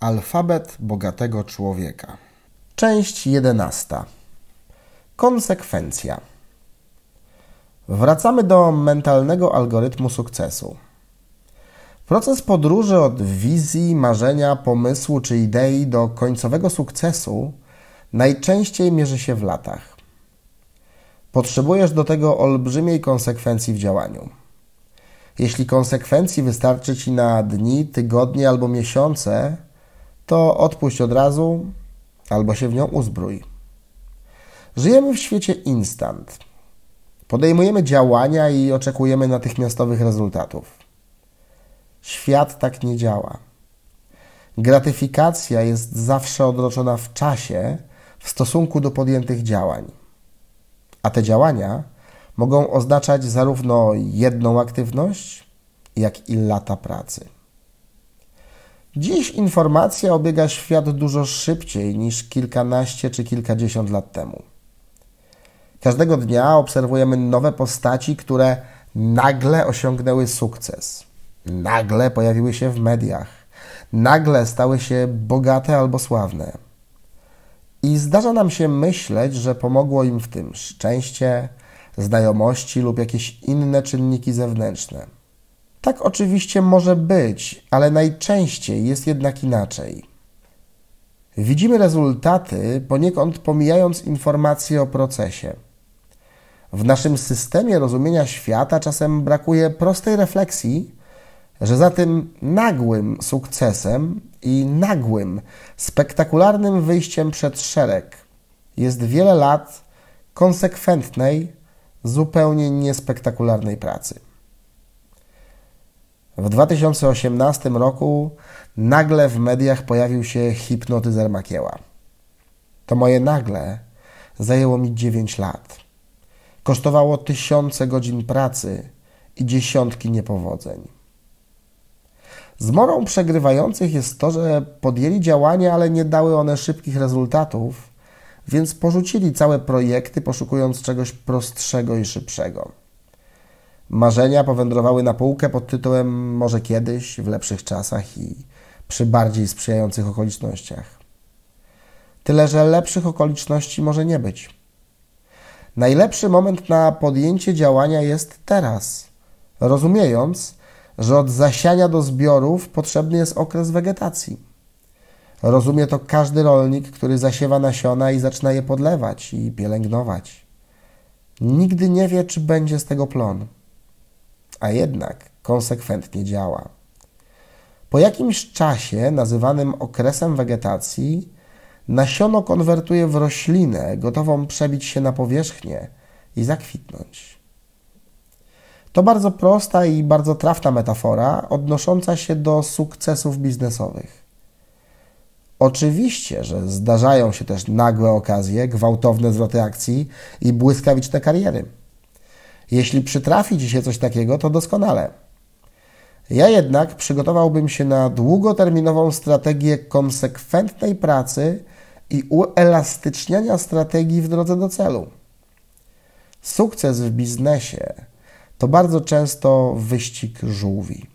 Alfabet bogatego człowieka. Część jedenasta. Konsekwencja. Wracamy do mentalnego algorytmu sukcesu. Proces podróży od wizji, marzenia, pomysłu czy idei do końcowego sukcesu najczęściej mierzy się w latach. Potrzebujesz do tego olbrzymiej konsekwencji w działaniu. Jeśli konsekwencji wystarczy ci na dni, tygodnie albo miesiące, to odpuść od razu albo się w nią uzbrój. Żyjemy w świecie instant. Podejmujemy działania i oczekujemy natychmiastowych rezultatów. Świat tak nie działa. Gratyfikacja jest zawsze odroczona w czasie w stosunku do podjętych działań. A te działania mogą oznaczać zarówno jedną aktywność, jak i lata pracy. Dziś informacja obiega świat dużo szybciej niż kilkanaście czy kilkadziesiąt lat temu. Każdego dnia obserwujemy nowe postaci, które nagle osiągnęły sukces, nagle pojawiły się w mediach, nagle stały się bogate albo sławne. I zdarza nam się myśleć, że pomogło im w tym szczęście, znajomości lub jakieś inne czynniki zewnętrzne. Tak oczywiście może być, ale najczęściej jest jednak inaczej. Widzimy rezultaty, poniekąd pomijając informacje o procesie. W naszym systemie rozumienia świata czasem brakuje prostej refleksji, że za tym nagłym sukcesem i nagłym, spektakularnym wyjściem przed szereg jest wiele lat konsekwentnej, zupełnie niespektakularnej pracy. W 2018 roku nagle w mediach pojawił się hipnotyzer Makieła. To moje nagle zajęło mi 9 lat. Kosztowało tysiące godzin pracy i dziesiątki niepowodzeń. Zmorą przegrywających jest to, że podjęli działania, ale nie dały one szybkich rezultatów, więc porzucili całe projekty, poszukując czegoś prostszego i szybszego. Marzenia powędrowały na półkę pod tytułem Może kiedyś, w lepszych czasach i przy bardziej sprzyjających okolicznościach. Tyle, że lepszych okoliczności może nie być. Najlepszy moment na podjęcie działania jest teraz, rozumiejąc, że od zasiania do zbiorów potrzebny jest okres wegetacji. Rozumie to każdy rolnik, który zasiewa nasiona i zaczyna je podlewać i pielęgnować. Nigdy nie wie, czy będzie z tego plon a jednak konsekwentnie działa. Po jakimś czasie, nazywanym okresem wegetacji, nasiono konwertuje w roślinę gotową przebić się na powierzchnię i zakwitnąć. To bardzo prosta i bardzo trafna metafora odnosząca się do sukcesów biznesowych. Oczywiście, że zdarzają się też nagłe okazje, gwałtowne zwroty akcji i błyskawiczne kariery. Jeśli przytrafi Ci się coś takiego, to doskonale. Ja jednak przygotowałbym się na długoterminową strategię konsekwentnej pracy i uelastyczniania strategii w drodze do celu. Sukces w biznesie to bardzo często wyścig żółwi.